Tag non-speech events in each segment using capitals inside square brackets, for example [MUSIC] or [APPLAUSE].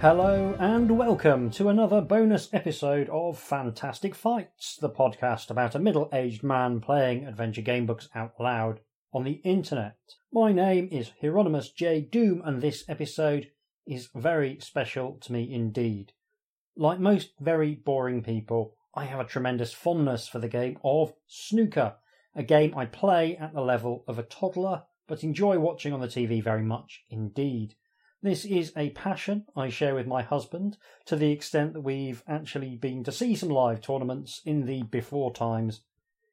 Hello and welcome to another bonus episode of Fantastic Fights, the podcast about a middle aged man playing adventure game books out loud on the internet. My name is Hieronymus J. Doom, and this episode is very special to me indeed. Like most very boring people, I have a tremendous fondness for the game of snooker, a game I play at the level of a toddler, but enjoy watching on the TV very much indeed. This is a passion I share with my husband to the extent that we've actually been to see some live tournaments in the before times.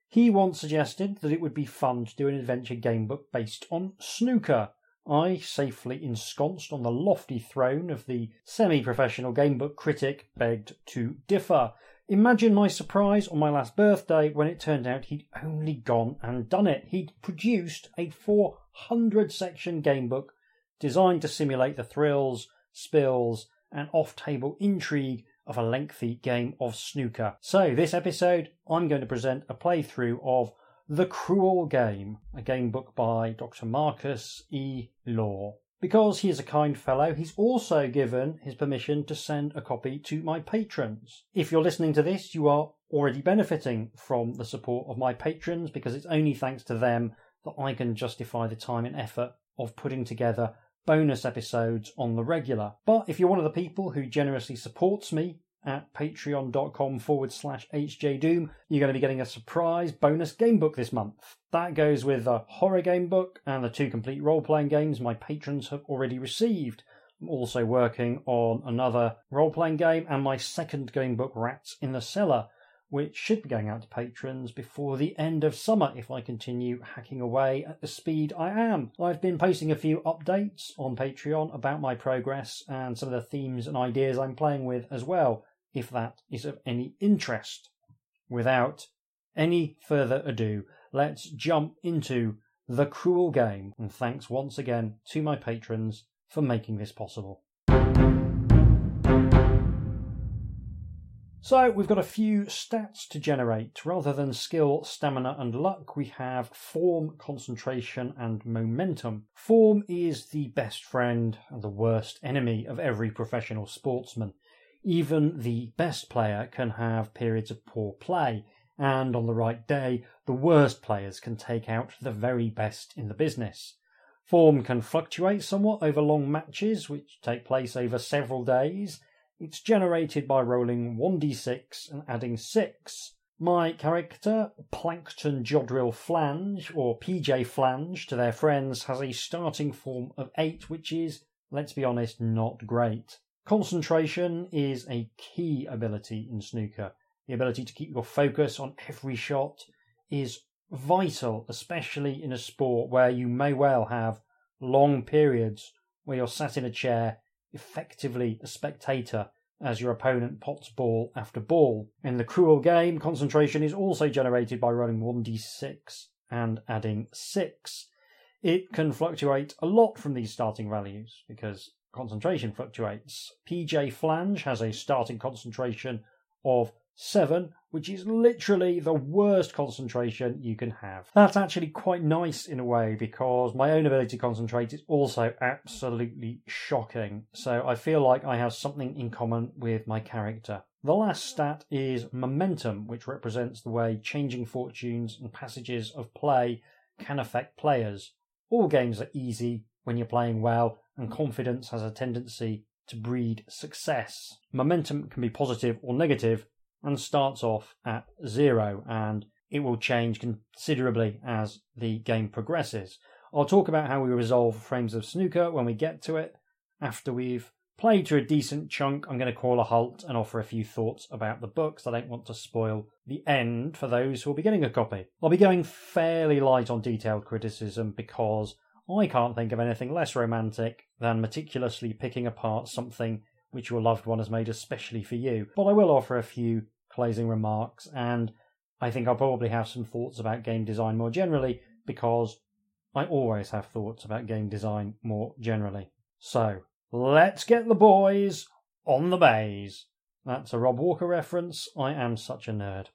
He once suggested that it would be fun to do an adventure game book based on snooker. I, safely ensconced on the lofty throne of the semi professional gamebook critic, begged to differ. Imagine my surprise on my last birthday when it turned out he'd only gone and done it. He'd produced a 400 section gamebook designed to simulate the thrills, spills, and off table intrigue of a lengthy game of snooker. So, this episode, I'm going to present a playthrough of The Cruel Game, a game book by Dr. Marcus E. Law. Because he is a kind fellow, he's also given his permission to send a copy to my patrons. If you're listening to this, you are already benefiting from the support of my patrons because it's only thanks to them that I can justify the time and effort of putting together bonus episodes on the regular. But if you're one of the people who generously supports me at patreon.com forward slash hjdoom, you're going to be getting a surprise bonus game book this month. That goes with the horror game book and the two complete role playing games my patrons have already received. I'm also working on another role playing game and my second game book, Rats in the Cellar, which should be going out to patrons before the end of summer if I continue hacking away at the speed I am. I've been posting a few updates on Patreon about my progress and some of the themes and ideas I'm playing with as well, if that is of any interest. Without any further ado, let's jump into the cruel game, and thanks once again to my patrons for making this possible. So we've got a few stats to generate. Rather than skill, stamina, and luck, we have form, concentration, and momentum. Form is the best friend and the worst enemy of every professional sportsman. Even the best player can have periods of poor play, and on the right day, the worst players can take out the very best in the business. Form can fluctuate somewhat over long matches, which take place over several days it's generated by rolling 1d6 and adding 6. My character, Plankton Jodril Flange, or PJ Flange to their friends, has a starting form of 8, which is, let's be honest, not great. Concentration is a key ability in snooker. The ability to keep your focus on every shot is vital, especially in a sport where you may well have long periods where you're sat in a chair effectively a spectator as your opponent pots ball after ball. In the cruel game, concentration is also generated by rolling 1d6 and adding 6. It can fluctuate a lot from these starting values because concentration fluctuates. PJ Flange has a starting concentration of 7, which is literally the worst concentration you can have. That's actually quite nice in a way because my own ability to concentrate is also absolutely shocking. So I feel like I have something in common with my character. The last stat is momentum, which represents the way changing fortunes and passages of play can affect players. All games are easy when you're playing well, and confidence has a tendency to breed success. Momentum can be positive or negative, and starts off at zero, and it will change considerably as the game progresses. I'll talk about how we resolve frames of snooker when we get to it. After we've played to a decent chunk, I'm going to call a halt and offer a few thoughts about the books. I don't want to spoil the end for those who will be getting a copy. I'll be going fairly light on detailed criticism because I can't think of anything less romantic than meticulously picking apart something which your loved one has made especially for you. But I will offer a few closing remarks, and I think I'll probably have some thoughts about game design more generally because I always have thoughts about game design more generally. So, let's get the boys on the baize. That's a Rob Walker reference. I am such a nerd.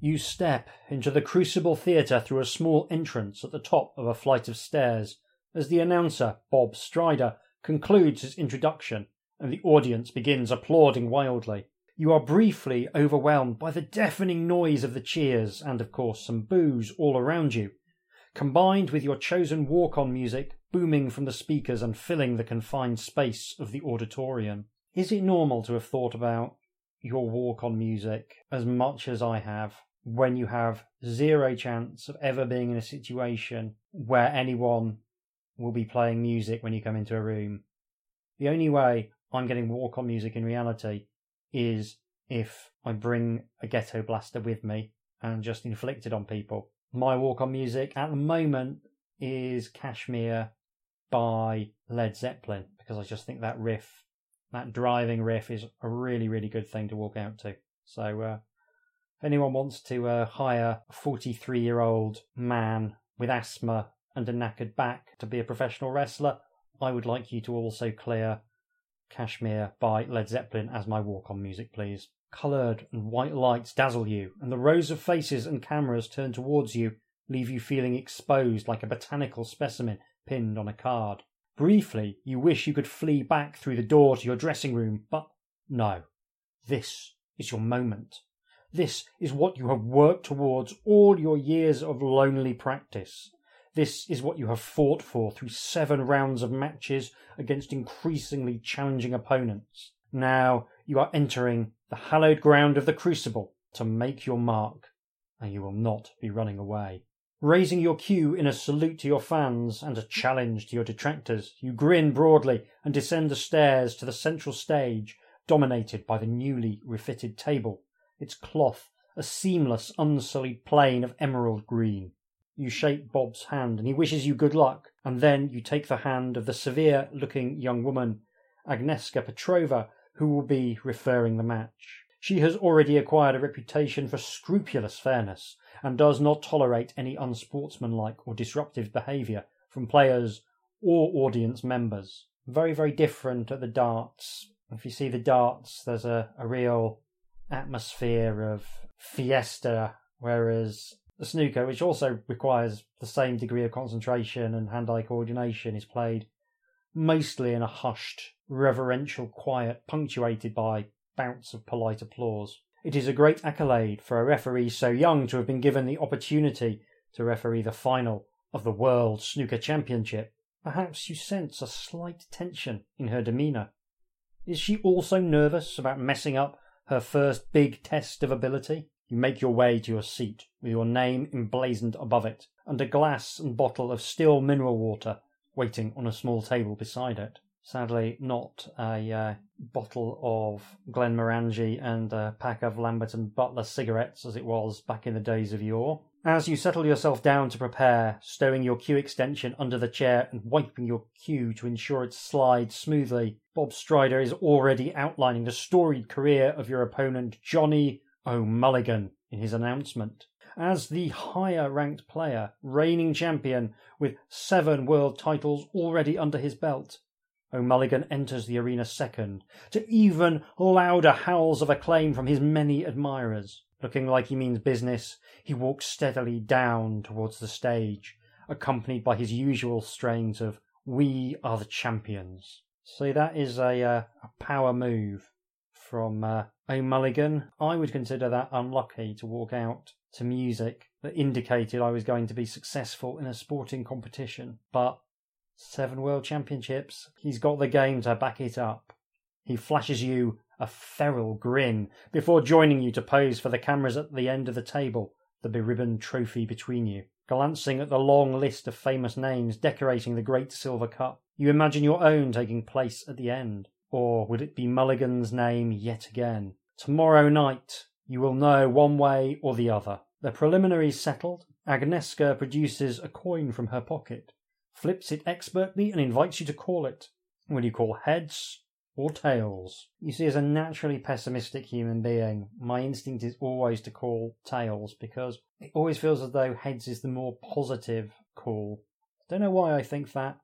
You step into the Crucible Theatre through a small entrance at the top of a flight of stairs as the announcer, Bob Strider, concludes his introduction and the audience begins applauding wildly. You are briefly overwhelmed by the deafening noise of the cheers and, of course, some boos all around you, combined with your chosen walk on music booming from the speakers and filling the confined space of the auditorium. Is it normal to have thought about your walk on music as much as I have when you have zero chance of ever being in a situation where anyone will be playing music when you come into a room? The only way I'm getting walk on music in reality is if I bring a ghetto blaster with me and just inflict it on people. My walk on music at the moment is Kashmir by Led Zeppelin because I just think that riff, that driving riff, is a really, really good thing to walk out to. So, uh, if anyone wants to uh, hire a 43 year old man with asthma and a knackered back to be a professional wrestler, I would like you to also clear Kashmir by Led Zeppelin as my walk on music, please. Coloured and white lights dazzle you, and the rows of faces and cameras turned towards you leave you feeling exposed like a botanical specimen pinned on a card. Briefly, you wish you could flee back through the door to your dressing room, but no. This is your moment. This is what you have worked towards all your years of lonely practice. This is what you have fought for through seven rounds of matches against increasingly challenging opponents. Now you are entering the hallowed ground of the crucible to make your mark, and you will not be running away. Raising your cue in a salute to your fans and a challenge to your detractors, you grin broadly and descend the stairs to the central stage, dominated by the newly refitted table, its cloth a seamless, unsullied plain of emerald green. You shake Bob's hand and he wishes you good luck, and then you take the hand of the severe looking young woman, Agnieszka Petrova, who will be referring the match. She has already acquired a reputation for scrupulous fairness and does not tolerate any unsportsmanlike or disruptive behaviour from players or audience members. Very, very different at the darts. If you see the darts, there's a, a real atmosphere of fiesta, whereas the snooker, which also requires the same degree of concentration and hand eye coordination, is played mostly in a hushed, reverential quiet punctuated by bouts of polite applause. It is a great accolade for a referee so young to have been given the opportunity to referee the final of the World Snooker Championship. Perhaps you sense a slight tension in her demeanour. Is she also nervous about messing up her first big test of ability? You make your way to your seat with your name emblazoned above it and a glass and bottle of still mineral water waiting on a small table beside it. Sadly, not a uh, bottle of Glenmorangie and a pack of Lambert and Butler cigarettes as it was back in the days of yore. As you settle yourself down to prepare, stowing your cue extension under the chair and wiping your cue to ensure it slides smoothly, Bob Strider is already outlining the storied career of your opponent, Johnny O'Mulligan, in his announcement. As the higher ranked player, reigning champion, with seven world titles already under his belt, O'Mulligan enters the arena second, to even louder howls of acclaim from his many admirers. Looking like he means business, he walks steadily down towards the stage, accompanied by his usual strains of We are the champions. So that is a, uh, a power move from uh, O'Mulligan. I would consider that unlucky to walk out to music that indicated I was going to be successful in a sporting competition. But Seven world championships. He's got the game to back it up. He flashes you a feral grin before joining you to pose for the cameras at the end of the table, the beribboned trophy between you. Glancing at the long list of famous names decorating the great silver cup, you imagine your own taking place at the end. Or would it be Mulligan's name yet again? Tomorrow night, you will know one way or the other. The preliminaries settled, Agnieszka produces a coin from her pocket flips it expertly, and invites you to call it. Will you call heads or tails? You see, as a naturally pessimistic human being, my instinct is always to call tails because it always feels as though heads is the more positive call. I don't know why I think that.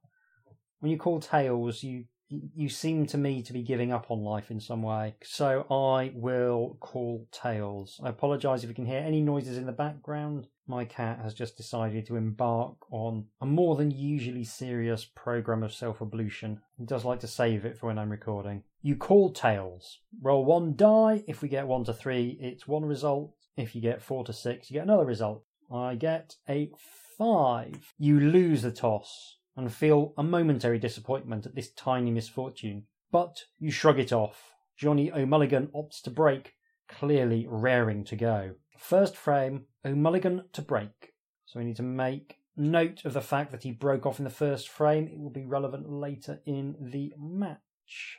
When you call tails, you you seem to me to be giving up on life in some way. So I will call tails. I apologise if you can hear any noises in the background. My cat has just decided to embark on a more than usually serious program of self ablution. He does like to save it for when I'm recording. You call tails. Roll one die. If we get one to three, it's one result. If you get four to six, you get another result. I get a five. You lose the toss and feel a momentary disappointment at this tiny misfortune. But you shrug it off. Johnny O'Mulligan opts to break, clearly raring to go. First frame, O'Mulligan to break. So we need to make note of the fact that he broke off in the first frame. It will be relevant later in the match.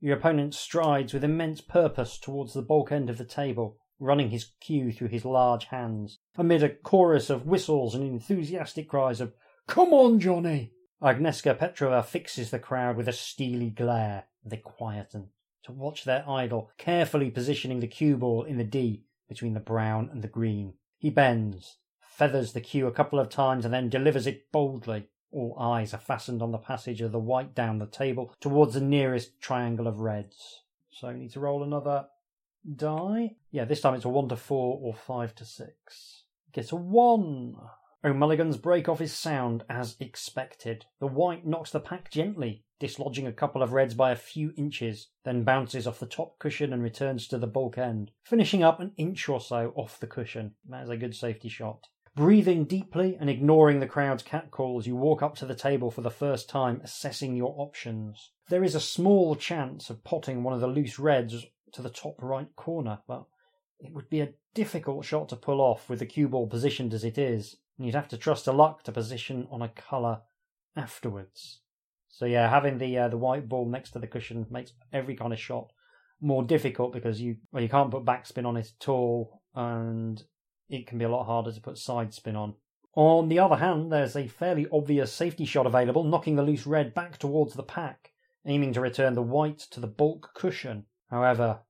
Your opponent strides with immense purpose towards the baulk end of the table, running his cue through his large hands, amid a chorus of whistles and enthusiastic cries of, Come on, Johnny! Agnieszka Petrova fixes the crowd with a steely glare, they quieten to watch their idol carefully positioning the cue ball in the D between the brown and the green. He bends, feathers the cue a couple of times, and then delivers it boldly. All eyes are fastened on the passage of the white down the table towards the nearest triangle of reds. So we need to roll another die. Yeah, this time it's a one to four or five to six. Get a one. O'Mulligan's break-off is sound, as expected. The white knocks the pack gently, dislodging a couple of reds by a few inches, then bounces off the top cushion and returns to the baulk end, finishing up an inch or so off the cushion. That is a good safety shot. Breathing deeply and ignoring the crowd's catcalls, you walk up to the table for the first time, assessing your options. There is a small chance of potting one of the loose reds to the top right corner, but it would be a difficult shot to pull off with the cue ball positioned as it is and you'd have to trust a luck to position on a colour afterwards. So yeah, having the uh, the white ball next to the cushion makes every kind of shot more difficult because you well you can't put backspin on it at all, and it can be a lot harder to put side spin on. On the other hand, there's a fairly obvious safety shot available, knocking the loose red back towards the pack, aiming to return the white to the baulk cushion. However,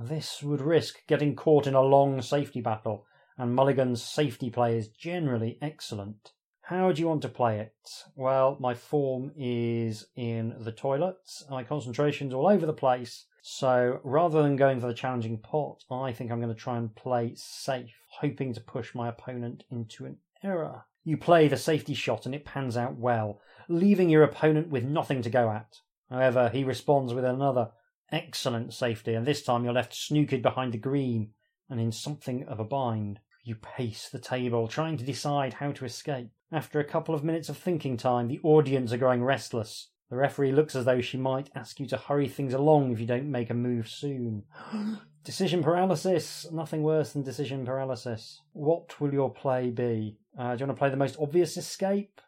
this would risk getting caught in a long safety battle, and Mulligan's safety play is generally excellent. How do you want to play it? Well, my form is in the toilets. My concentration's all over the place. So rather than going for the challenging pot, I think I'm going to try and play safe, hoping to push my opponent into an error. You play the safety shot and it pans out well, leaving your opponent with nothing to go at. However, he responds with another excellent safety, and this time you're left snookered behind the green and in something of a bind. You pace the table, trying to decide how to escape. After a couple of minutes of thinking time, the audience are growing restless. The referee looks as though she might ask you to hurry things along if you don't make a move soon. [GASPS] decision paralysis! Nothing worse than decision paralysis. What will your play be? Uh, do you want to play the most obvious escape?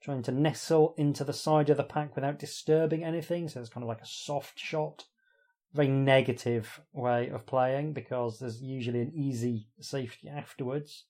Trying to nestle into the side of the pack without disturbing anything, so it's kind of like a soft shot very negative way of playing because there's usually an easy safety afterwards.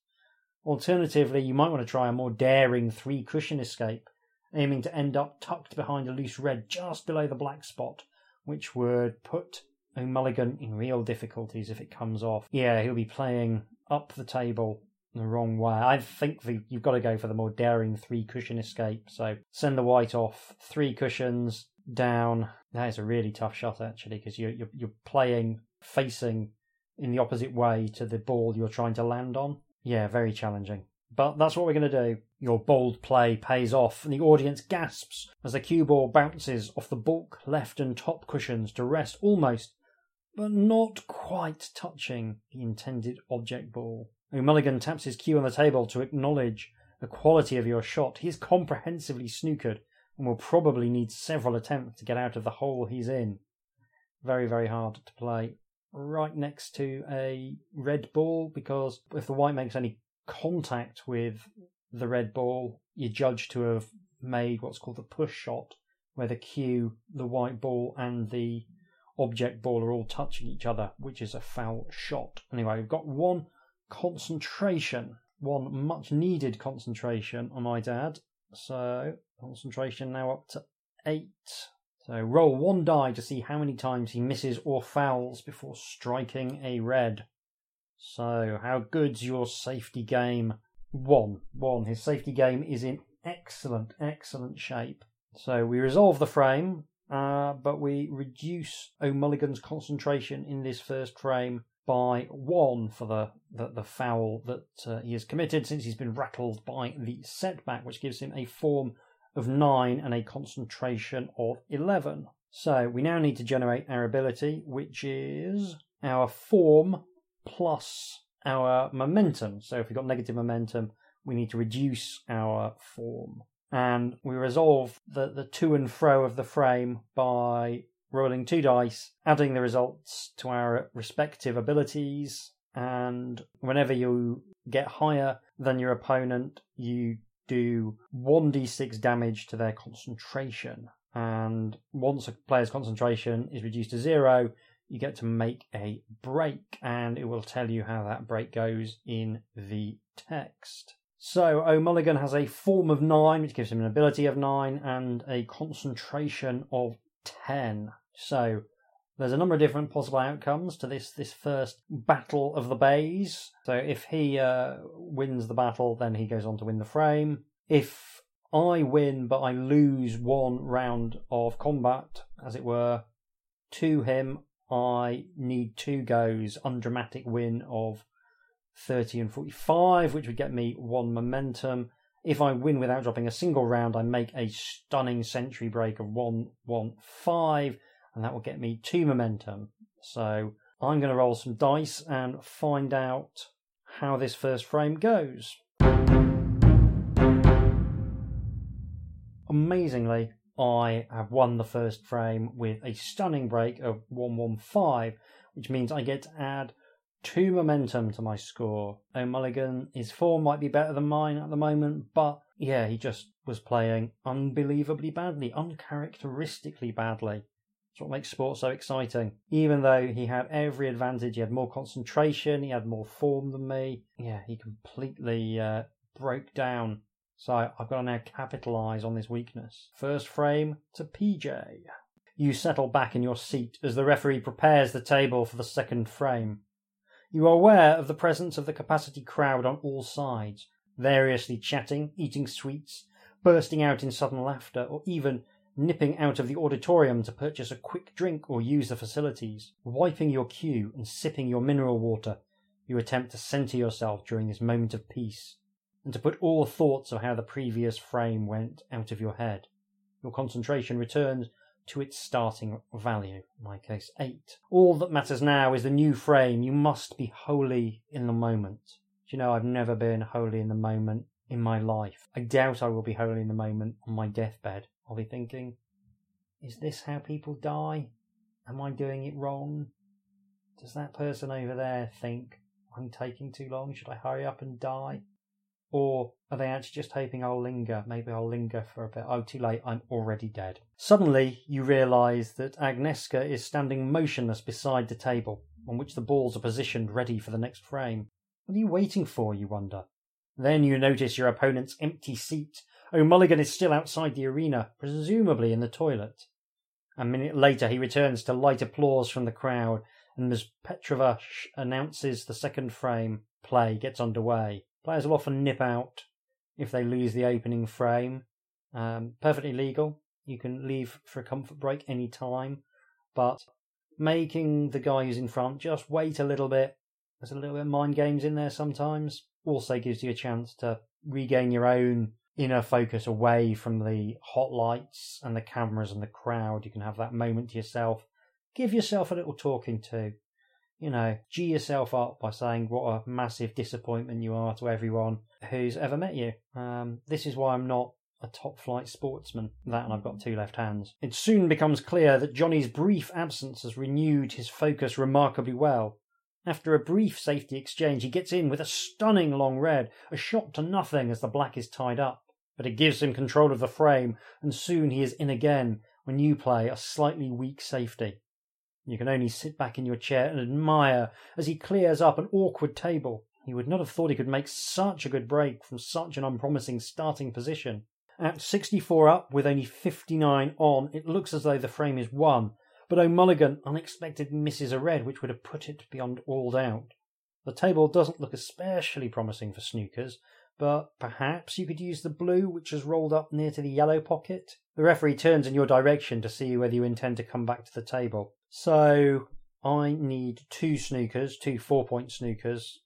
Alternatively, you might want to try a more daring three cushion escape, aiming to end up tucked behind a loose red just below the black spot, which would put O'Mulligan in real difficulties if it comes off. Yeah, he'll be playing up the table the wrong way. I think the, you've got to go for the more daring three cushion escape. So send the white off, three cushions down, that is a really tough shot actually because you're, you're you're playing facing in the opposite way to the ball you're trying to land on. Yeah, very challenging. But that's what we're going to do. Your bold play pays off, and the audience gasps as the cue ball bounces off the baulk left and top cushions to rest almost, but not quite touching the intended object ball. O'Mulligan taps his cue on the table to acknowledge the quality of your shot. He is comprehensively snookered and will probably need several attempts to get out of the hole he's in. Very, very hard to play. Right next to a red ball, because if the white makes any contact with the red ball, you're judged to have made what's called the push shot, where the cue, the white ball, and the object ball are all touching each other, which is a foul shot. Anyway, we've got one concentration, one much needed concentration, I might add. So Concentration now up to eight. So roll one die to see how many times he misses or fouls before striking a red. So how good's your safety game? One. One. His safety game is in excellent, excellent shape. So we resolve the frame. uh, but we reduce O'Mulligan's concentration in this first frame by one for the, the, the foul that uh, he has committed since he's been rattled by the setback, which gives him a form of 9 and a concentration of 11. So we now need to generate our ability, which is our form plus our momentum. So if we've got negative momentum, we need to reduce our form. And we resolve the, the to and fro of the frame by rolling two dice, adding the results to our respective abilities, and whenever you get higher than your opponent, you do 1d6 damage to their concentration. And once a player's concentration is reduced to zero, you get to make a break, and it will tell you how that break goes in the text. So O'Mulligan has a form of nine, which gives him an ability of nine, and a concentration of ten. So there's a number of different possible outcomes to this this first battle of the baize. So if he uh, wins the battle, then he goes on to win the frame. If I win, but I lose one round of combat, as it were, to him, I need two goes, undramatic win of 30 and 45, which would get me one momentum. If I win without dropping a single round, I make a stunning century break of 115, and that will get me two momentum. So I'm going to roll some dice and find out how this first frame goes. Amazingly, I have won the first frame with a stunning break of 115, which means I get to add two momentum to my score. O'Mulligan, his form might be better than mine at the moment, but yeah, he just was playing unbelievably badly, uncharacteristically badly. That's what makes sport so exciting. Even though he had every advantage, he had more concentration, he had more form than me. Yeah, he completely uh, broke down. So I've got to now capitalise on this weakness. First frame to PJ. You settle back in your seat as the referee prepares the table for the second frame. You are aware of the presence of the capacity crowd on all sides, variously chatting, eating sweets, bursting out in sudden laughter, or even nipping out of the auditorium to purchase a quick drink or use the facilities. Wiping your cue and sipping your mineral water, you attempt to centre yourself during this moment of peace, and to put all thoughts of how the previous frame went out of your head. Your concentration returns to its starting value, in my case 8. All that matters now is the new frame. You must be wholly in the moment. Do you know, I've never been wholly in the moment in my life. I doubt I will be wholly in the moment on my deathbed. I'll be thinking, is this how people die? Am I doing it wrong? Does that person over there think I'm taking too long? Should I hurry up and die? Or are they actually just hoping I'll linger? Maybe I'll linger for a bit. Oh, too late, I'm already dead. Suddenly, you realise that Agnieszka is standing motionless beside the table, on which the balls are positioned ready for the next frame. What are you waiting for, you wonder? Then you notice your opponent's empty seat. O'Mulligan is still outside the arena, presumably in the toilet. A minute later, he returns to light applause from the crowd, and Ms. Petrova announces the second frame. Play gets underway. Players will often nip out if they lose the opening frame. Um, perfectly legal. You can leave for a comfort break any time, but making the guy who's in front just wait a little bit. There's a little bit of mind games in there sometimes. Also gives you a chance to regain your own inner focus away from the hot lights and the cameras and the crowd. You can have that moment to yourself. Give yourself a little talking to you know, G yourself up by saying what a massive disappointment you are to everyone who's ever met you. Um, this is why I'm not a top flight sportsman. That and I've got two left hands. It soon becomes clear that Johnny's brief absence has renewed his focus remarkably well. After a brief safety exchange, he gets in with a stunning long red, a shot to nothing as the black is tied up. But it gives him control of the frame, and soon he is in again when you play a slightly weak safety. You can only sit back in your chair and admire as he clears up an awkward table. He would not have thought he could make such a good break from such an unpromising starting position. At 64 up, with only 59 on, it looks as though the frame is won, but O'Mulligan unexpectedly misses a red which would have put it beyond all doubt. The table doesn't look especially promising for snookers, but perhaps you could use the blue, which has rolled up near to the yellow pocket. The referee turns in your direction to see whether you intend to come back to the table. So I need two snookers, two four point snookers.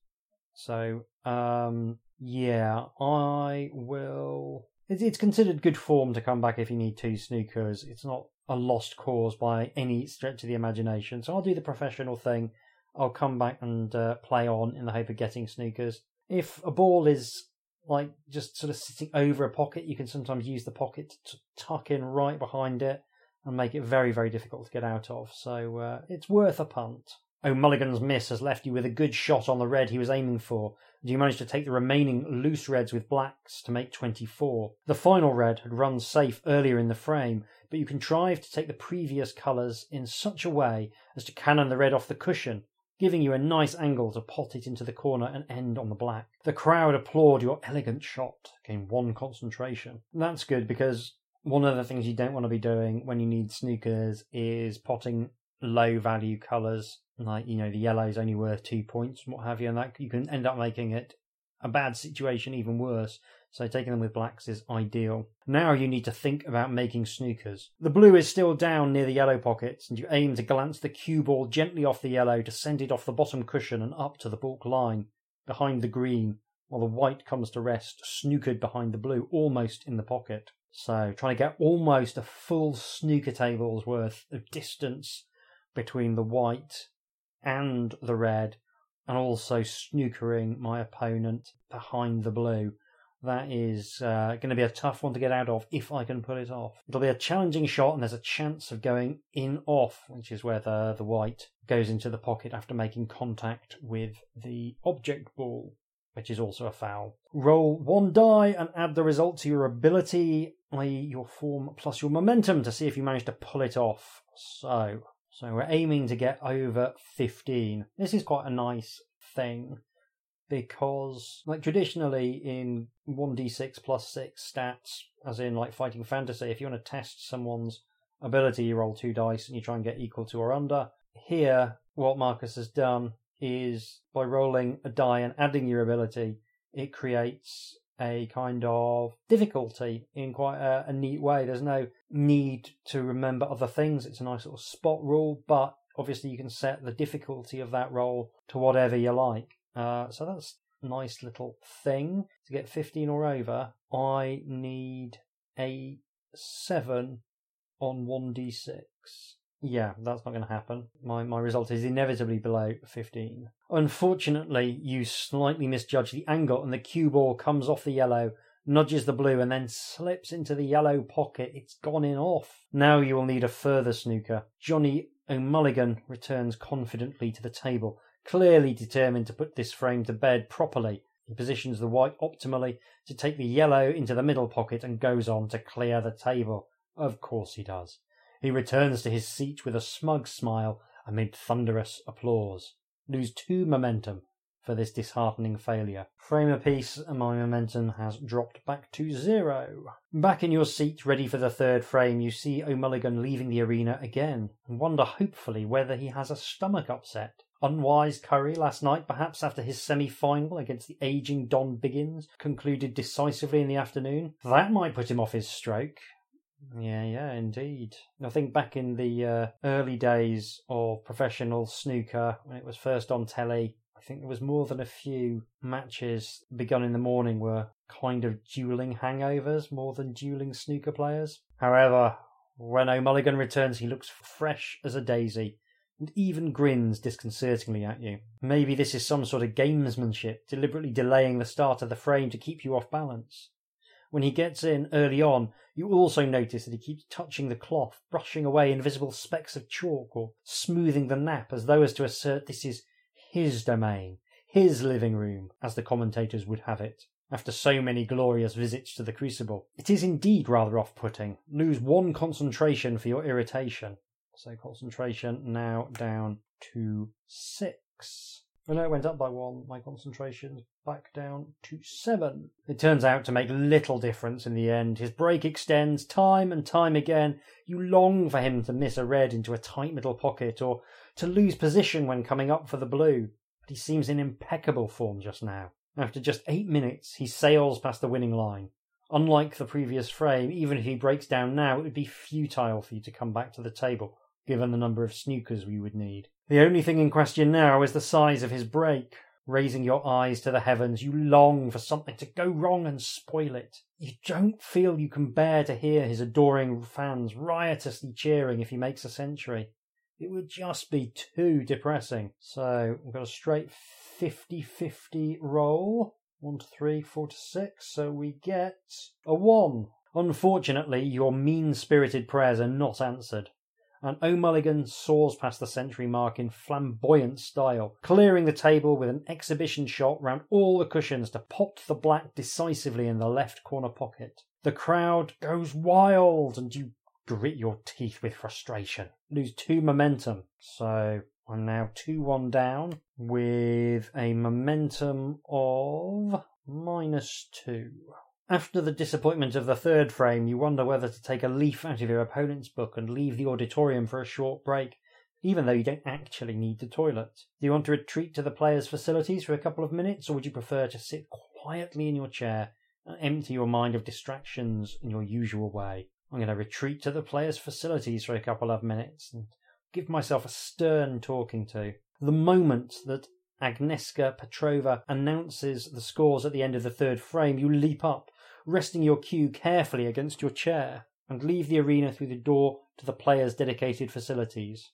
So, um, yeah, I will. It's considered good form to come back if you need two snookers. It's not a lost cause by any stretch of the imagination. So I'll do the professional thing. I'll come back and uh, play on in the hope of getting snookers. If a ball is like just sort of sitting over a pocket, you can sometimes use the pocket to tuck in right behind it and make it very, very difficult to get out of. So uh, it's worth a punt. O'Mulligan's miss has left you with a good shot on the red he was aiming for, and you managed to take the remaining loose reds with blacks to make 24. The final red had run safe earlier in the frame, but you contrived to take the previous colours in such a way as to cannon the red off the cushion, giving you a nice angle to pot it into the corner and end on the black. The crowd applaud your elegant shot, gain one concentration. That's good because one of the things you don't want to be doing when you need snookers is potting low value colours, like, you know, the yellow is only worth two points and what have you, and that you can end up making it a bad situation even worse. So taking them with blacks is ideal. Now you need to think about making snookers. The blue is still down near the yellow pockets, and you aim to glance the cue ball gently off the yellow to send it off the bottom cushion and up to the balk line, behind the green, while the white comes to rest, snookered behind the blue, almost in the pocket. So trying to get almost a full snooker table's worth of distance between the white and the red, and also snookering my opponent behind the blue. That is uh, going to be a tough one to get out of if I can pull it off. It'll be a challenging shot, and there's a chance of going in off, which is where the, the white goes into the pocket after making contact with the object ball, which is also a foul. Roll one die and add the result to your ability, i.e., your form plus your momentum, to see if you manage to pull it off. So, so we're aiming to get over 15. This is quite a nice thing because, like, traditionally in 1d6 plus 6 stats, as in, like, fighting fantasy, if you want to test someone's ability, you roll two dice and you try and get equal to or under. Here, what Marcus has done is by rolling a die and adding your ability, it creates a kind of difficulty in quite a, a, neat way. There's no need to remember other things. It's a nice little spot rule, but obviously you can set the difficulty of that roll to whatever you like. Uh, so that's nice little thing. To get 15 or over, I need a 7 on 1d6. Yeah, that's not going to happen. My my result is inevitably below 15. Unfortunately, you slightly misjudge the angle and the cue ball comes off the yellow, nudges the blue, and then slips into the yellow pocket. It's gone in off. Now you will need a further snooker. Johnny O'Mulligan returns confidently to the table, clearly determined to put this frame to bed properly. He positions the white optimally to take the yellow into the middle pocket and goes on to clear the table. Of course he does. He returns to his seat with a smug smile amid thunderous applause. Lose two momentum for this disheartening failure. Frame a piece, and my momentum has dropped back to zero. Back in your seat, ready for the third frame, you see O'Mulligan leaving the arena again, and wonder hopefully whether he has a stomach upset. Unwise curry last night, perhaps after his semi final against the aging Don Biggins concluded decisively in the afternoon. That might put him off his stroke. Yeah, yeah, indeed. I think back in the uh, early days of professional snooker, when it was first on telly, I think there was more than a few matches begun in the morning were kind of dueling hangovers more than dueling snooker players. However, when O'Mulligan returns, he looks fresh as a daisy and even grins disconcertingly at you. Maybe this is some sort of gamesmanship, deliberately delaying the start of the frame to keep you off balance. When he gets in early on, you also notice that he keeps touching the cloth, brushing away invisible specks of chalk, or smoothing the nap as though as to assert this is his domain, his living room, as the commentators would have it. After so many glorious visits to the crucible, it is indeed rather off putting. Lose one concentration for your irritation. So concentration now down to six. Oh no, it went up by one. My concentration's back down to seven. It turns out to make little difference in the end. His break extends time and time again. You long for him to miss a red into a tight middle pocket or to lose position when coming up for the blue. But he seems in impeccable form just now. After just eight minutes, he sails past the winning line. Unlike the previous frame, even if he breaks down now, it would be futile for you to come back to the table, given the number of snookers we would need. The only thing in question now is the size of his break. Raising your eyes to the heavens, you long for something to go wrong and spoil it. You don't feel you can bear to hear his adoring fans riotously cheering if he makes a century. It would just be too depressing. So we've got a straight 50 50 roll. One to three, four to six. So we get a one. Unfortunately, your mean spirited prayers are not answered and O'Mulligan soars past the century mark in flamboyant style, clearing the table with an exhibition shot round all the cushions to pot the black decisively in the left corner pocket. The crowd goes wild, and you grit your teeth with frustration. Lose two momentum. So I'm now 2 1 down with a momentum of minus 2. After the disappointment of the third frame, you wonder whether to take a leaf out of your opponent's book and leave the auditorium for a short break, even though you don't actually need the toilet. Do you want to retreat to the players' facilities for a couple of minutes, or would you prefer to sit quietly in your chair and empty your mind of distractions in your usual way? I'm going to retreat to the players' facilities for a couple of minutes and give myself a stern talking to. The moment that Agnieszka Petrova announces the scores at the end of the third frame, you leap up resting your cue carefully against your chair, and leave the arena through the door to the players' dedicated facilities.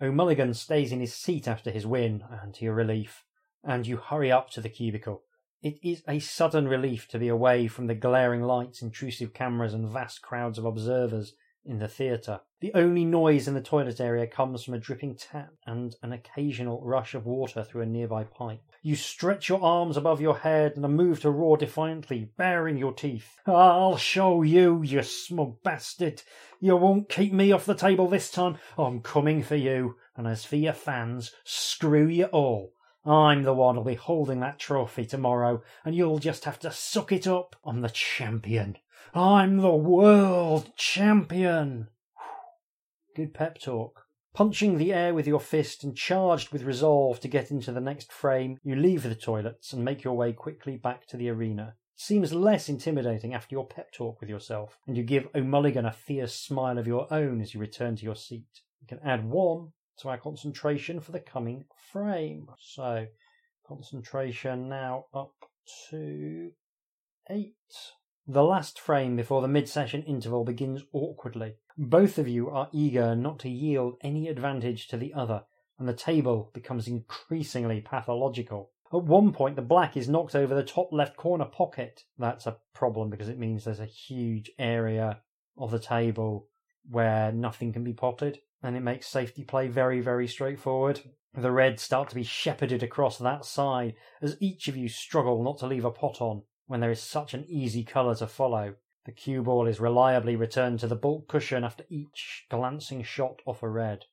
O'Mulligan stays in his seat after his win, and to your relief, and you hurry up to the cubicle. It is a sudden relief to be away from the glaring lights, intrusive cameras, and vast crowds of observers in the theatre. The only noise in the toilet area comes from a dripping tap and an occasional rush of water through a nearby pipe. You stretch your arms above your head and move to roar defiantly, baring your teeth. I'll show you, you smug bastard. You won't keep me off the table this time. I'm coming for you. And as for your fans, screw you all. I'm the one who'll be holding that trophy tomorrow, and you'll just have to suck it up. I'm the champion. I'm the world champion. [SIGHS] Good pep talk. Punching the air with your fist and charged with resolve to get into the next frame, you leave the toilets and make your way quickly back to the arena. It seems less intimidating after your pep talk with yourself, and you give O'Mulligan a fierce smile of your own as you return to your seat. You can add one to our concentration for the coming frame. So, concentration now up to eight. The last frame before the mid-session interval begins awkwardly. Both of you are eager not to yield any advantage to the other, and the table becomes increasingly pathological. At one point, the black is knocked over the top left corner pocket. That's a problem because it means there's a huge area of the table where nothing can be potted, and it makes safety play very, very straightforward. The reds start to be shepherded across that side as each of you struggle not to leave a pot on when there is such an easy colour to follow. The cue ball is reliably returned to the baulk cushion after each glancing shot off a red.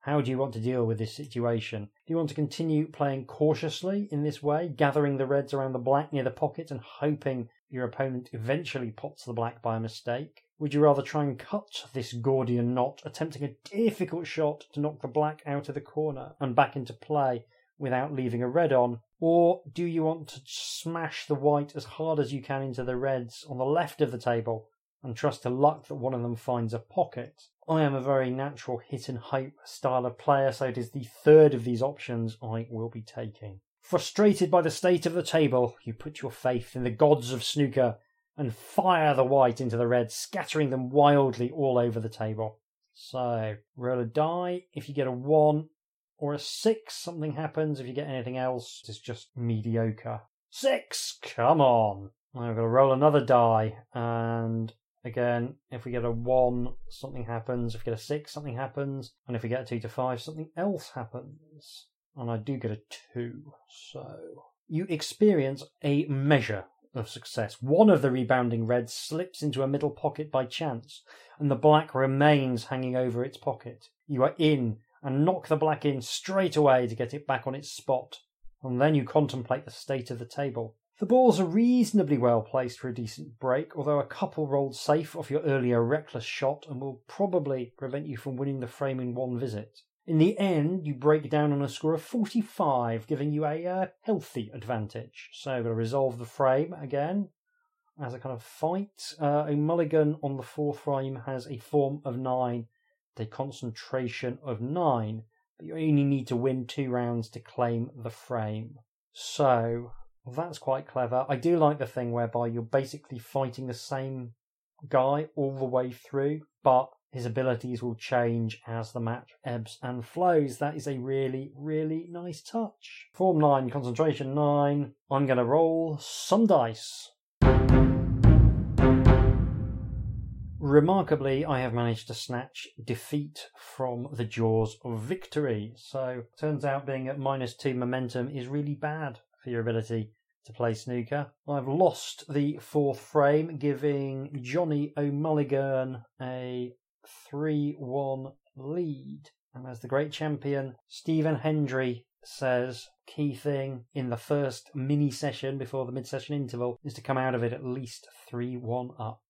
How do you want to deal with this situation? Do you want to continue playing cautiously in this way, gathering the reds around the black near the pocket and hoping your opponent eventually pots the black by mistake? Would you rather try and cut this Gordian knot, attempting a difficult shot to knock the black out of the corner and back into play without leaving a red on, or do you want to smash the white as hard as you can into the reds on the left of the table and trust to luck that one of them finds a pocket? I am a very natural hit and hope style of player, so it is the third of these options I will be taking. Frustrated by the state of the table, you put your faith in the gods of snooker and fire the white into the red, scattering them wildly all over the table. So, roll a die. If you get a 1, or a six, something happens. If you get anything else, it's just mediocre. Six! Come on! I'm going to roll another die, and again, if we get a one, something happens. If we get a six, something happens. And if we get a two to five, something else happens. And I do get a two, so. You experience a measure of success. One of the rebounding reds slips into a middle pocket by chance, and the black remains hanging over its pocket. You are in and knock the black in straight away to get it back on its spot, and then you contemplate the state of the table. The balls are reasonably well placed for a decent break, although a couple rolled safe off your earlier reckless shot and will probably prevent you from winning the frame in one visit. In the end, you break down on a score of 45, giving you a uh, healthy advantage. So, going to resolve the frame again as a kind of fight. Uh, O'Mulligan on the fourth frame has a form of 9, a concentration of 9, but you only need to win two rounds to claim the frame. So, that's quite clever. I do like the thing whereby you're basically fighting the same guy all the way through, but his abilities will change as the match ebbs and flows. That is a really, really nice touch. Form 9, concentration 9. I'm going to roll some dice. Remarkably, I have managed to snatch defeat from the jaws of victory. So, turns out being at minus 2 momentum is really bad for your ability to play snooker. I've lost the fourth frame, giving Johnny O'Mulligan a 3 1 lead. And as the great champion, Stephen Hendry says, key thing in the first mini session before the mid session interval is to come out of it at least 3 1 up.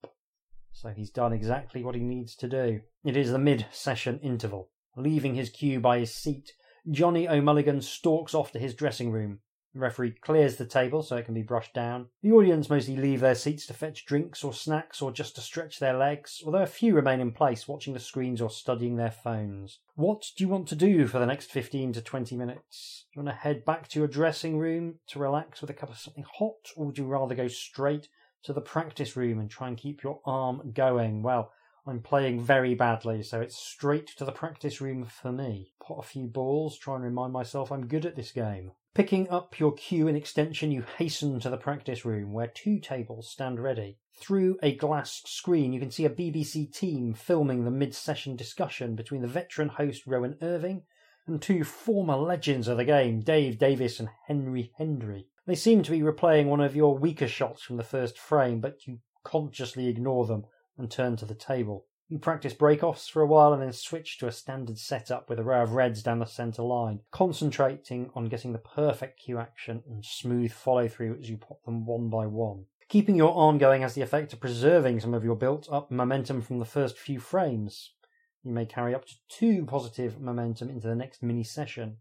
So he's done exactly what he needs to do. It is the mid session interval. Leaving his cue by his seat, Johnny O'Mulligan stalks off to his dressing room. The referee clears the table so it can be brushed down. The audience mostly leave their seats to fetch drinks or snacks or just to stretch their legs, although a few remain in place watching the screens or studying their phones. What do you want to do for the next 15 to 20 minutes? Do you want to head back to your dressing room to relax with a cup of something hot, or would you rather go straight to the practice room and try and keep your arm going? Well, I'm playing very badly, so it's straight to the practice room for me. Pot a few balls, try and remind myself I'm good at this game. Picking up your cue and extension, you hasten to the practice room where two tables stand ready. Through a glass screen, you can see a BBC team filming the mid session discussion between the veteran host Rowan Irving and two former legends of the game, Dave Davis and Henry Hendry. They seem to be replaying one of your weaker shots from the first frame, but you consciously ignore them and turn to the table. You practice break-offs for a while and then switch to a standard setup with a row of reds down the centre line, concentrating on getting the perfect cue action and smooth follow-through as you pop them one by one. Keeping your arm going has the effect of preserving some of your built-up momentum from the first few frames. You may carry up to two positive momentum into the next mini session,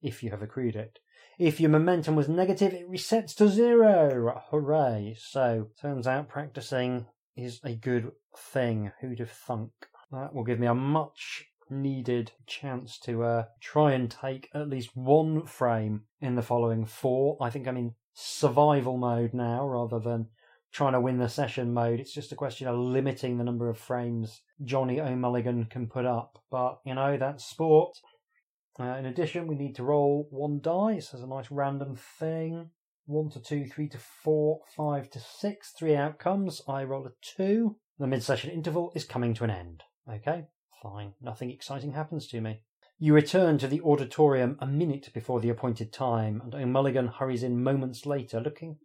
if you have accrued it. If your momentum was negative, it resets to zero. Hooray! So, turns out practicing is a good thing. Who'd have thunk? That will give me a much needed chance to uh, try and take at least one frame in the following four. I think I'm in survival mode now rather than trying to win the session mode. It's just a question of limiting the number of frames Johnny O'Mulligan can put up. But, you know, that's sport. Uh, in addition, we need to roll one dice as a nice random thing. One to two, three to four, five to six. Three outcomes. I roll a two. The mid session interval is coming to an end. Okay, fine. Nothing exciting happens to me. You return to the auditorium a minute before the appointed time, and O'Mulligan hurries in moments later, looking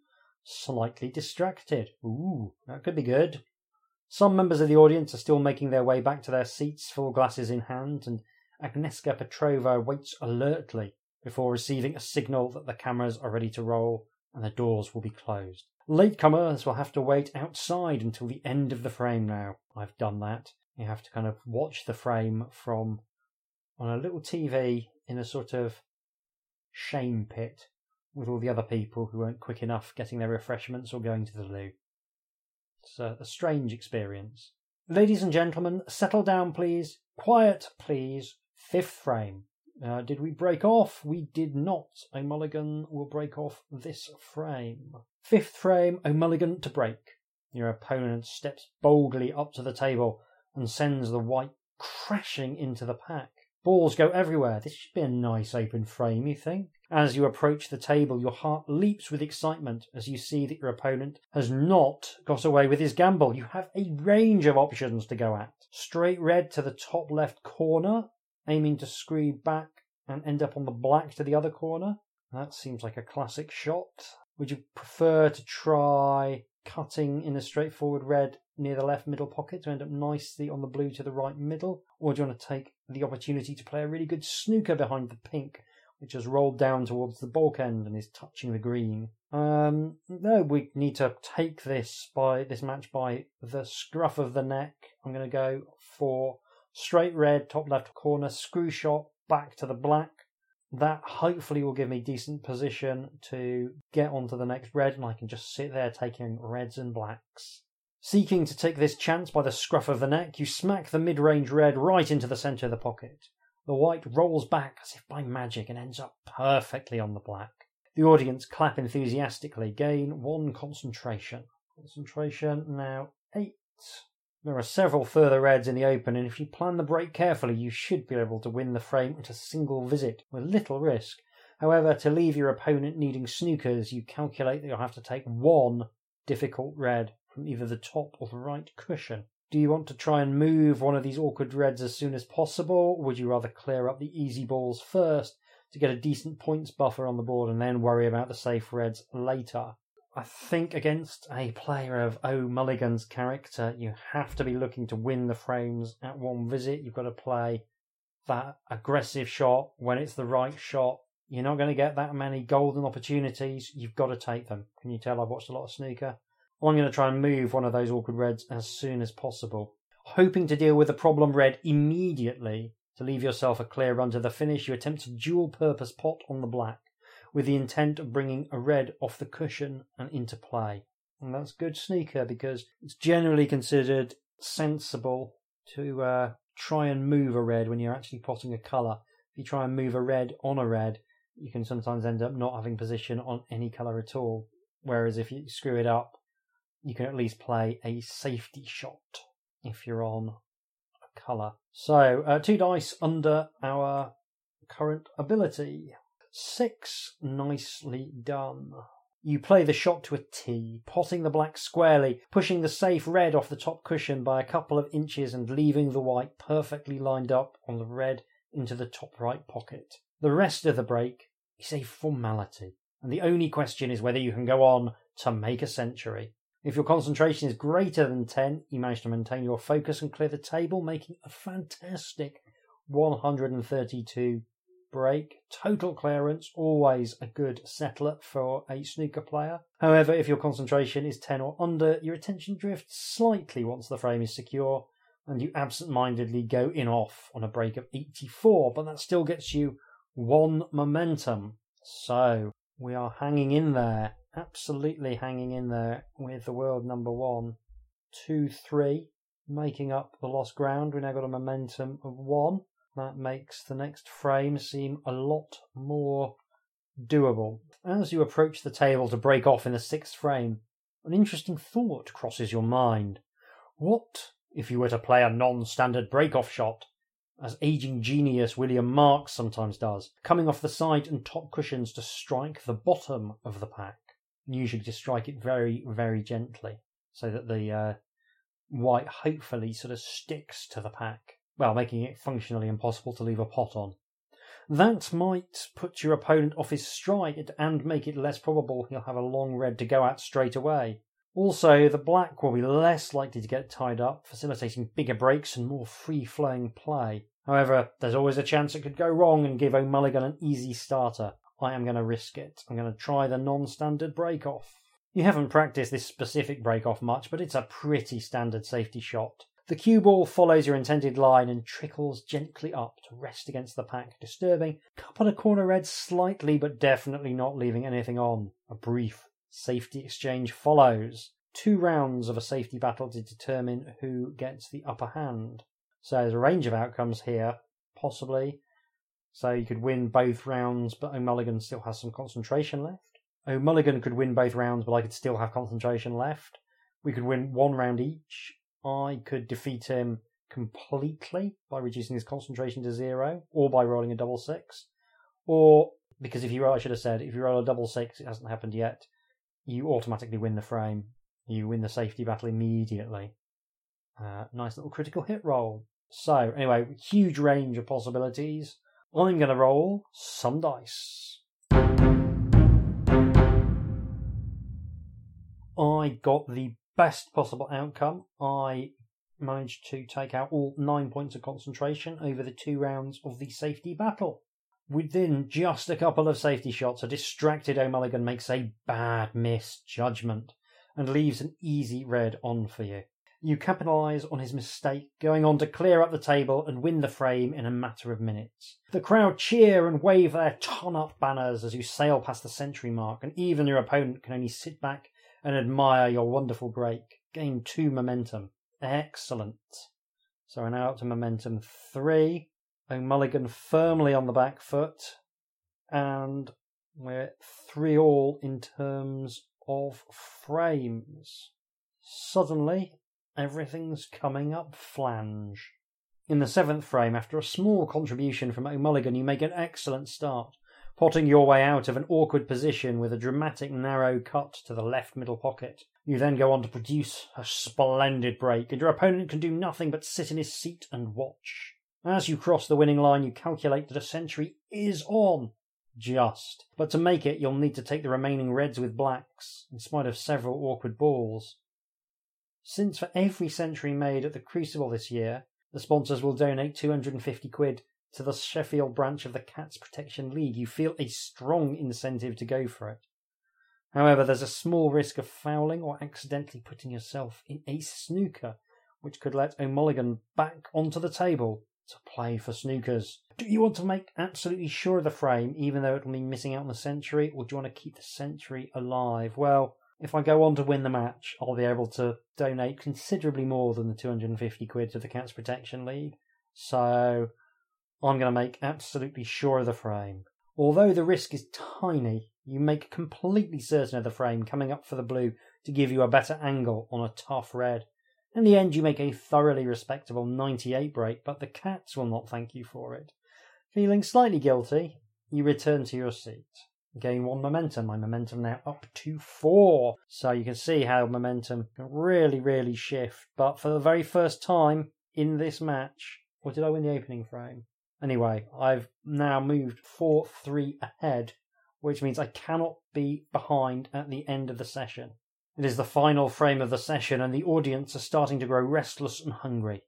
slightly distracted. Ooh, that could be good. Some members of the audience are still making their way back to their seats, full glasses in hand, and Agnieszka Petrova waits alertly before receiving a signal that the cameras are ready to roll and the doors will be closed. Latecomers will have to wait outside until the end of the frame now. I've done that. You have to kind of watch the frame from on a little TV in a sort of shame pit with all the other people who weren't quick enough getting their refreshments or going to the loo. It's a, a strange experience. Ladies and gentlemen, settle down, please. Quiet, please. Fifth frame. Uh, did we break off? We did not. O'Mulligan will break off this frame. Fifth frame, O'Mulligan to break. Your opponent steps boldly up to the table and sends the white crashing into the pack. Balls go everywhere. This should be a nice open frame, you think? As you approach the table, your heart leaps with excitement as you see that your opponent has not got away with his gamble. You have a range of options to go at. Straight red to the top left corner, aiming to screw back and end up on the black to the other corner. That seems like a classic shot. Would you prefer to try cutting in a straightforward red near the left middle pocket to end up nicely on the blue to the right middle? Or do you want to take the opportunity to play a really good snooker behind the pink, which has rolled down towards the baulk end and is touching the green? Um, no, we need to take this by this match by the scruff of the neck. I'm going to go for straight red, top left corner, screw shot, back to the black. That hopefully will give me decent position to get onto the next red, and I can just sit there taking reds and blacks. Seeking to take this chance by the scruff of the neck, you smack the mid range red right into the centre of the pocket. The white rolls back as if by magic and ends up perfectly on the black. The audience clap enthusiastically, gain one concentration. Concentration now eight. There are several further reds in the open, and if you plan the break carefully, you should be able to win the frame at a single visit with little risk. However, to leave your opponent needing snookers, you calculate that you'll have to take one difficult red from either the top or the right cushion. Do you want to try and move one of these awkward reds as soon as possible? Or would you rather clear up the easy balls first to get a decent points buffer on the board and then worry about the safe reds later? I think against a player of O'Mulligan's character, you have to be looking to win the frames at one visit. You've got to play that aggressive shot when it's the right shot. You're not going to get that many golden opportunities. You've got to take them. Can you tell I've watched a lot of snooker? I'm going to try and move one of those awkward reds as soon as possible. Hoping to deal with the problem red immediately to leave yourself a clear run to the finish, you attempt a dual purpose pot on the black with the intent of bringing a red off the cushion and into play. And that's good snooker because it's generally considered sensible to uh, try and move a red when you're actually potting a colour. If you try and move a red on a red, you can sometimes end up not having position on any colour at all. Whereas if you screw it up, you can at least play a safety shot if you're on a colour. So, uh, two dice under our current ability. Six, nicely done. You play the shot to a T, potting the black squarely, pushing the safe red off the top cushion by a couple of inches and leaving the white perfectly lined up on the red into the top right pocket. The rest of the break is a formality, and the only question is whether you can go on to make a century. If your concentration is greater than 10, you manage to maintain your focus and clear the table, making a fantastic 132 break. Total clearance, always a good settler for a snooker player. However, if your concentration is 10 or under, your attention drifts slightly once the frame is secure, and you absent mindedly go in off on a break of 84, but that still gets you one momentum. So, we are hanging in there absolutely hanging in there with the world number one, two, three, making up the lost ground. We now got a momentum of one. That makes the next frame seem a lot more doable. As you approach the table to break off in the sixth frame, an interesting thought crosses your mind. What if you were to play a non standard break off shot, as aging genius William Marks sometimes does, coming off the side and top cushions to strike the bottom of the pack? And usually to strike it very, very gently so that the uh, white hopefully sort of sticks to the pack, well, making it functionally impossible to leave a pot on. That might put your opponent off his stride and make it less probable he'll have a long red to go at straight away. Also, the black will be less likely to get tied up, facilitating bigger breaks and more free flowing play. However, there's always a chance it could go wrong and give O'Mulligan an easy starter. I am going to risk it. I'm going to try the non standard break off. You haven't practiced this specific break off much, but it's a pretty standard safety shot. The cue ball follows your intended line and trickles gently up to rest against the pack, disturbing a couple a corner red slightly, but definitely not leaving anything on. A brief safety exchange follows. Two rounds of a safety battle to determine who gets the upper hand. So there's a range of outcomes here. Possibly so you could win both rounds, but O'Mulligan still has some concentration left. O'Mulligan could win both rounds, but I could still have concentration left. We could win one round each. I could defeat him completely by reducing his concentration to zero, or by rolling a double six. Or, because if you roll, I should have said, if you roll a double six, it hasn't happened yet, you automatically win the frame. You win the safety battle immediately. Uh, nice little critical hit roll. So, anyway, huge range of possibilities. I'm going to roll some dice. I got the best possible outcome. I managed to take out all nine points of concentration over the two rounds of the safety battle. Within just a couple of safety shots, a distracted O'Mulligan makes a bad misjudgment and leaves an easy red on for you. You capitalise on his mistake, going on to clear up the table and win the frame in a matter of minutes. The crowd cheer and wave their ton up banners as you sail past the century mark, and even your opponent can only sit back and admire your wonderful break. Game two momentum. Excellent. So we're now up to momentum three. O'Mulligan firmly on the back foot, and we're three all in terms of frames. Suddenly, everything's coming up flange. In the seventh frame, after a small contribution from O'Mulligan, you make an excellent start, potting your way out of an awkward position with a dramatic narrow cut to the left middle pocket. You then go on to produce a splendid break, and your opponent can do nothing but sit in his seat and watch. As you cross the winning line, you calculate that a century is on. Just. But to make it, you'll need to take the remaining reds with blacks, in spite of several awkward balls. Since for every century made at the Crucible this year, the sponsors will donate 250 quid to the Sheffield branch of the Cats Protection League, you feel a strong incentive to go for it. However, there's a small risk of fouling or accidentally putting yourself in a snooker, which could let O'Mulligan back onto the table to play for snookers. Do you want to make absolutely sure of the frame, even though it'll be missing out on the century, or do you want to keep the century alive? Well, if I go on to win the match, I'll be able to donate considerably more than the 250 quid to the Cats Protection League. So I'm going to make absolutely sure of the frame. Although the risk is tiny, you make completely certain of the frame coming up for the blue to give you a better angle on a tough red. In the end, you make a thoroughly respectable 98 break, but the Cats will not thank you for it. Feeling slightly guilty, you return to your seat gain one momentum. My momentum now up to four. So you can see how momentum can really, really shift. But for the very first time in this match, or did I win the opening frame? Anyway, I've now moved 4 3 ahead, which means I cannot be behind at the end of the session. It is the final frame of the session, and the audience are starting to grow restless and hungry.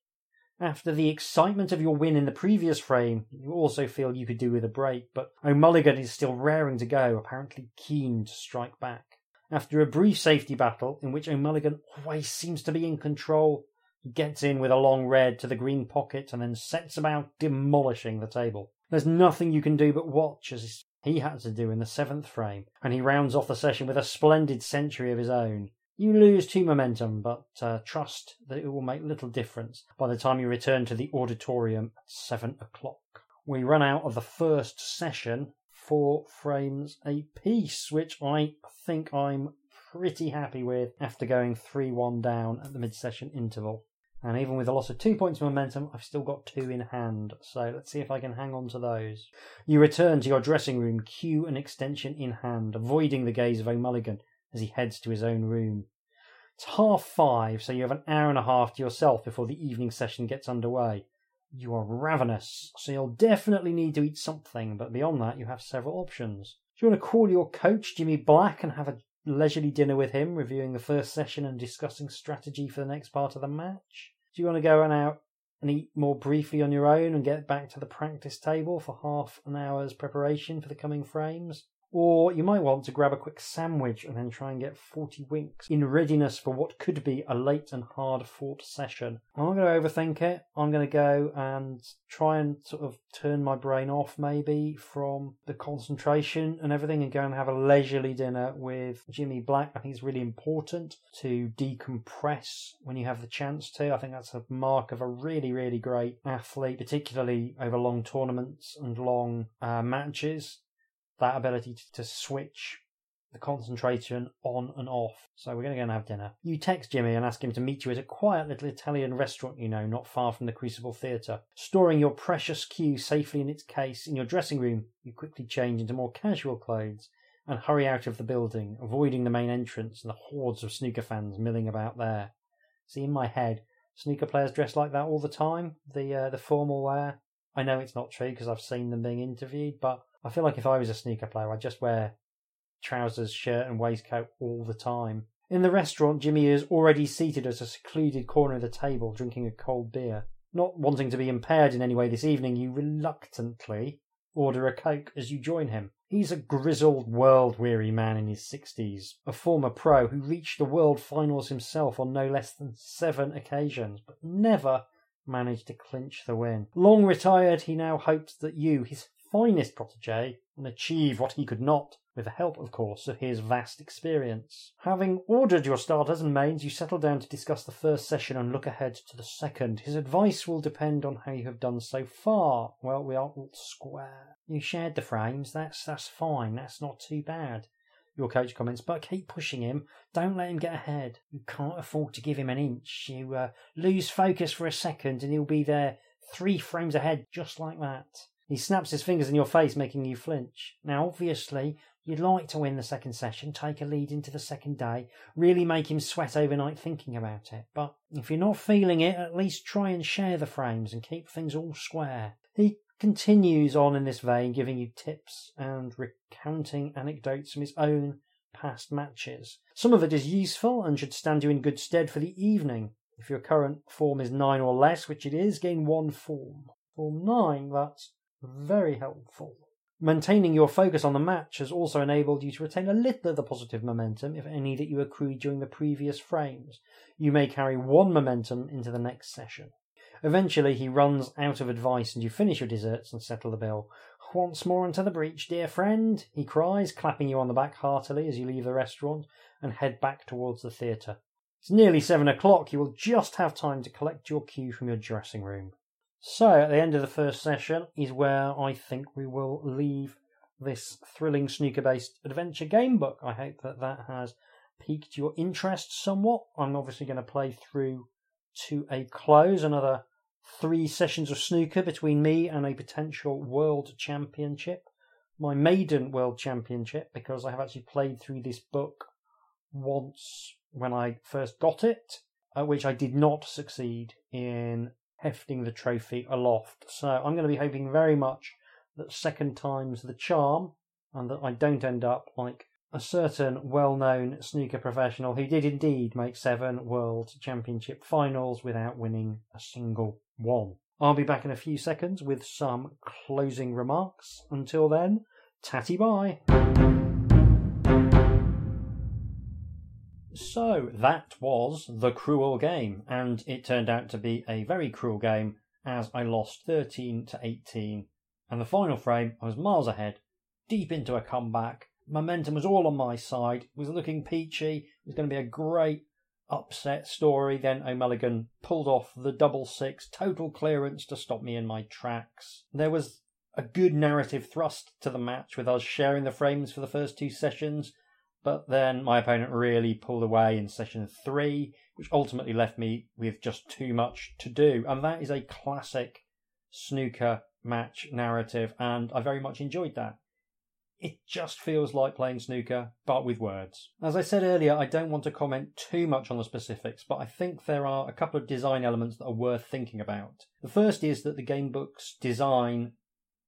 After the excitement of your win in the previous frame, you also feel you could do with a break, but O'Mulligan is still raring to go, apparently keen to strike back. After a brief safety battle, in which O'Mulligan always seems to be in control, gets in with a long red to the green pocket and then sets about demolishing the table. There's nothing you can do but watch as he had to do in the seventh frame, and he rounds off the session with a splendid century of his own. You lose two momentum, but uh, trust that it will make little difference by the time you return to the auditorium at seven o'clock. We run out of the first session four frames a piece, which I think I'm pretty happy with after going 3 1 down at the mid session interval. And even with a loss of two points of momentum, I've still got two in hand. So let's see if I can hang on to those. You return to your dressing room, cue and extension in hand, avoiding the gaze of O'Mulligan as he heads to his own room. It's half five, so you have an hour and a half to yourself before the evening session gets underway. You are ravenous, so you'll definitely need to eat something, but beyond that, you have several options. Do you want to call your coach, Jimmy Black, and have a leisurely dinner with him, reviewing the first session and discussing strategy for the next part of the match? Do you want to go and out and eat more briefly on your own and get back to the practice table for half an hour's preparation for the coming frames? Or you might want to grab a quick sandwich and then try and get 40 winks in readiness for what could be a late and hard fought session. I'm not going to overthink it. I'm going to go and try and sort of turn my brain off maybe from the concentration and everything and go and have a leisurely dinner with Jimmy Black. I think it's really important to decompress when you have the chance to. I think that's a mark of a really, really great athlete, particularly over long tournaments and long uh, matches that ability to, to switch the concentration on and off. So we're going to go and have dinner. You text Jimmy and ask him to meet you at a quiet little Italian restaurant you know, not far from the Crucible Theatre. Storing your precious cue safely in its case in your dressing room, you quickly change into more casual clothes and hurry out of the building, avoiding the main entrance and the hordes of snooker fans milling about there. See, in my head, snooker players dress like that all the time, the uh, the formal wear. I know it's not true because I've seen them being interviewed, but I feel like if I was a snooker player, I'd just wear trousers, shirt, and waistcoat all the time. In the restaurant, Jimmy is already seated at a secluded corner of the table, drinking a cold beer. Not wanting to be impaired in any way this evening, you reluctantly order a Coke as you join him. He's a grizzled, world weary man in his 60s, a former pro who reached the world finals himself on no less than seven occasions, but never managed to clinch the win. Long retired, he now hopes that you, his finest protege, and achieve what he could not with the help, of course, of his vast experience. Having ordered your starters and mains, you settle down to discuss the first session and look ahead to the second. His advice will depend on how you have done so far. Well, we are all square. You shared the frames, that's that's fine, that's not too bad. Your coach comments, but keep pushing him. Don't let him get ahead. You can't afford to give him an inch. You uh, lose focus for a second and he'll be there three frames ahead just like that. He snaps his fingers in your face, making you flinch. Now, obviously, You'd like to win the second session, take a lead into the second day, really make him sweat overnight thinking about it. But if you're not feeling it, at least try and share the frames and keep things all square. He continues on in this vein, giving you tips and recounting anecdotes from his own past matches. Some of it is useful and should stand you in good stead for the evening. If your current form is 9 or less, which it is, gain one form. Form 9, that's very helpful. Maintaining your focus on the match has also enabled you to retain a little of the positive momentum, if any, that you accrued during the previous frames. You may carry one momentum into the next session. Eventually, he runs out of advice, and you finish your desserts and settle the bill. Once more into the breach, dear friend, he cries, clapping you on the back heartily as you leave the restaurant and head back towards the theatre. It's nearly seven o'clock. You will just have time to collect your cue from your dressing room. So, at the end of the first session is where I think we will leave this thrilling snooker based adventure game book. I hope that that has piqued your interest somewhat. I'm obviously going to play through to a close another three sessions of snooker between me and a potential world championship. My maiden world championship, because I have actually played through this book once when I first got it, uh, which I did not succeed in hefting the trophy aloft. So I'm going to be hoping very much that second time's the charm and that I don't end up like a certain well known snooker professional who did indeed make seven World Championship finals without winning a single one. I'll be back in a few seconds with some closing remarks. Until then, tatty bye. So that was The Cruel Game, and it turned out to be a very cruel game as I lost 13 to 18. And the final frame, I was miles ahead, deep into a comeback. Momentum was all on my side, was looking peachy, it was going to be a great upset story. Then O'Mulligan pulled off the double six, total clearance to stop me in my tracks. There was a good narrative thrust to the match with us sharing the frames for the first two sessions but then my opponent really pulled away in session three, which ultimately left me with just too much to do. And that is a classic snooker match narrative, and I very much enjoyed that. It just feels like playing snooker, but with words. As I said earlier, I don't want to comment too much on the specifics, but I think there are a couple of design elements that are worth thinking about. The first is that the gamebook's design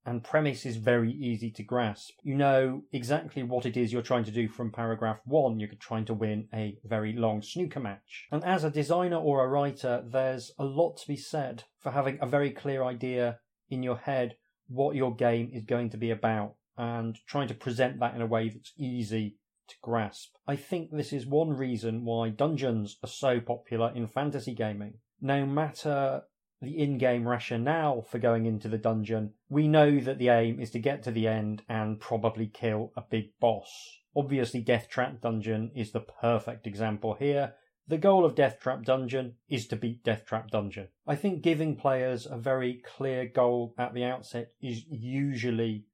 and premise is very easy to grasp. You know exactly what it is you're trying to do from paragraph one. You're trying to win a very long snooker match. And as a designer or a writer, there's a lot to be said for having a very clear idea in your head what your game is going to be about and trying to present that in a way that's easy to grasp. I think this is one reason why dungeons are so popular in fantasy gaming. No matter the in game rationale for going into the dungeon, we know that the aim is to get to the end and probably kill a big boss. Obviously, Deathtrap Dungeon is the perfect example here. The goal of Deathtrap Dungeon is to beat Deathtrap Dungeon. I think giving players a very clear goal at the outset is usually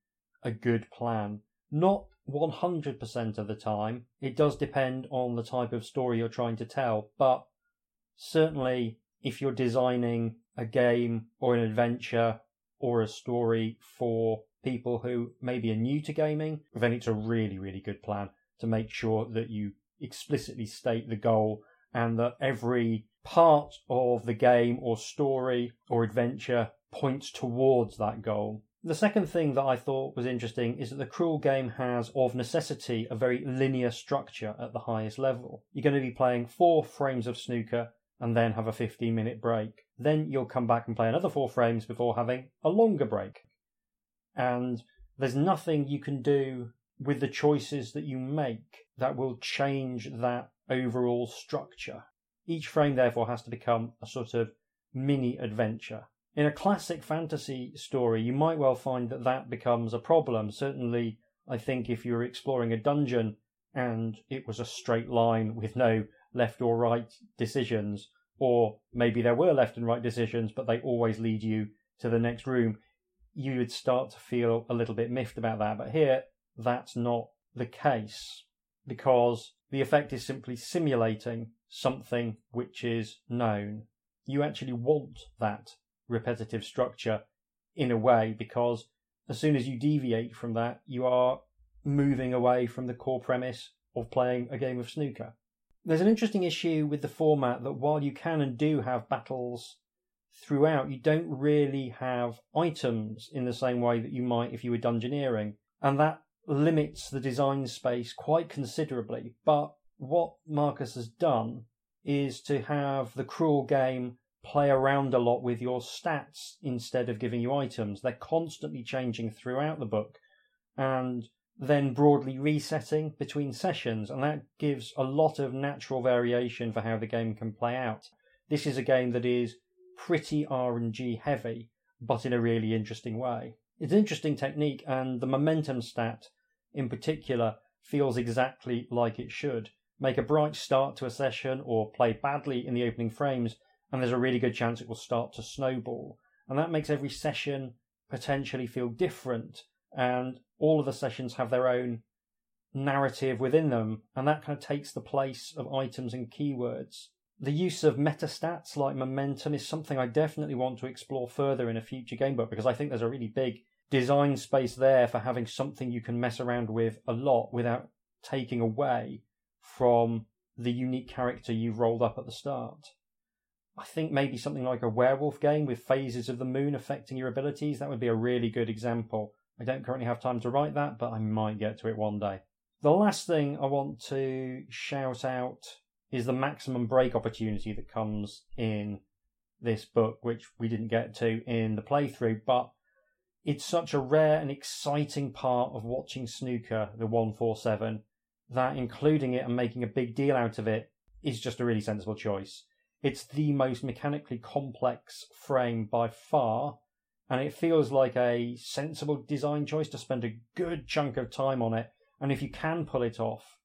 a good plan. Not 100% of the time. It does depend on the type of story you're trying to tell, but certainly if you're designing a game or an adventure or a story for people who maybe are new to gaming, then it's a really, really good plan to make sure that you explicitly state the goal and that every part of the game or story or adventure points towards that goal. The second thing that I thought was interesting is that the Cruel game has, of necessity, a very linear structure at the highest level. You're going to be playing four frames of snooker and then have a 15 minute break. Then you'll come back and play another four frames before having a longer break. And there's nothing you can do with the choices that you make that will change that overall structure. Each frame, therefore, has to become a sort of mini adventure. In a classic fantasy story, you might well find that that becomes a problem. Certainly, I think if you're exploring a dungeon and it was a straight line with no left or right decisions, or maybe there were left and right decisions, but they always lead you to the next room, you would start to feel a little bit miffed about that. But here, that's not the case because the effect is simply simulating something which is known. You actually want that repetitive structure in a way because as soon as you deviate from that, you are moving away from the core premise of playing a game of snooker. There's an interesting issue with the format that while you can and do have battles throughout, you don't really have items in the same way that you might if you were dungeoneering. And that limits the design space quite considerably. But what Marcus has done is to have the cruel game play around a lot with your stats instead of giving you items. They're constantly changing throughout the book and then broadly resetting between sessions, and that gives a lot of natural variation for how the game can play out. This is a game that is pretty RNG heavy, but in a really interesting way. It's an interesting technique, and the momentum stat in particular feels exactly like it should. Make a bright start to a session or play badly in the opening frames, and there's a really good chance it will start to snowball. And that makes every session potentially feel different, and all of the sessions have their own narrative within them, and that kind of takes the place of items and keywords. The use of metastats like momentum is something I definitely want to explore further in a future gamebook because I think there's a really big design space there for having something you can mess around with a lot without taking away from the unique character you've rolled up at the start. I think maybe something like a werewolf game with phases of the moon affecting your abilities, that would be a really good example. I don't currently have time to write that, but I might get to it one day. The last thing I want to shout out is the maximum break opportunity that comes in this book, which we didn't get to in the playthrough, but it's such a rare and exciting part of watching snooker, the 147, that including it and making a big deal out of it is just a really sensible choice. It's the most mechanically complex frame by far, and it feels like a sensible design choice to spend a good chunk of time on it. And if you can pull it off,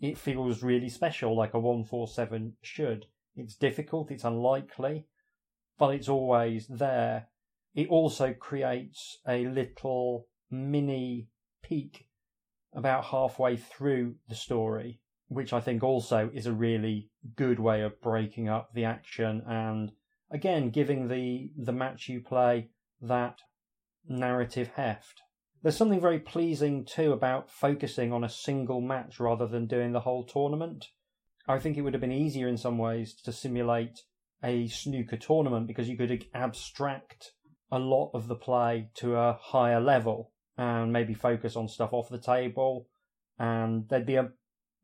it feels really special, like a 147 should. It's difficult, it's unlikely, but it's always there. It also creates a little mini peak about halfway through the story which I think also is a really good way of breaking up the action and again giving the the match you play that narrative heft. There's something very pleasing too about focusing on a single match rather than doing the whole tournament. I think it would have been easier in some ways to simulate a snooker tournament because you could abstract a lot of the play to a higher level and maybe focus on stuff off the table and there'd be a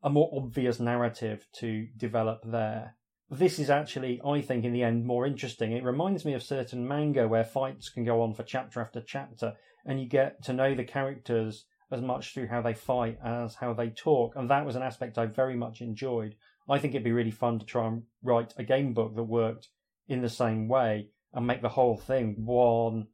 a more obvious narrative to develop there. This is actually, I think, in the end, more interesting. It reminds me of certain manga where fights can go on for chapter after chapter, and you get to know the characters as much through how they fight as how they talk, and that was an aspect I very much enjoyed. I think it'd be really fun to try and write a game book that worked in the same way and make the whole thing one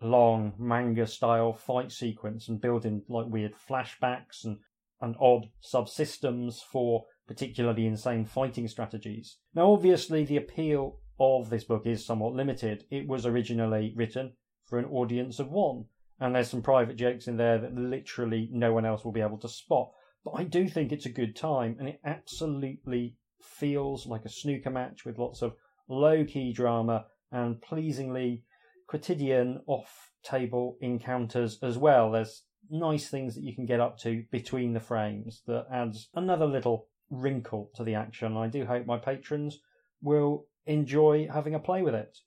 long manga style fight sequence and build in like weird flashbacks and and odd subsystems for particularly insane fighting strategies. Now, obviously, the appeal of this book is somewhat limited. It was originally written for an audience of one, and there's some private jokes in there that literally no one else will be able to spot. But I do think it's a good time, and it absolutely feels like a snooker match with lots of low key drama and pleasingly quotidian off table encounters as well. There's nice things that you can get up to between the frames that adds another little wrinkle to the action. I do hope my patrons will enjoy having a play with it.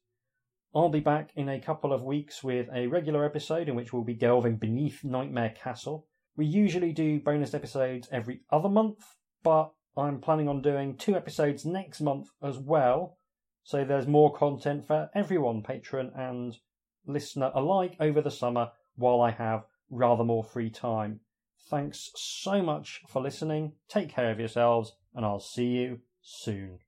I'll be back in a couple of weeks with a regular episode in which we'll be delving beneath Nightmare Castle. We usually do bonus episodes every other month, but I'm planning on doing two episodes next month as well. So there's more content for everyone, patron and listener alike, over the summer while I have rather more free time. Thanks so much for listening. Take care of yourselves, and I'll see you soon.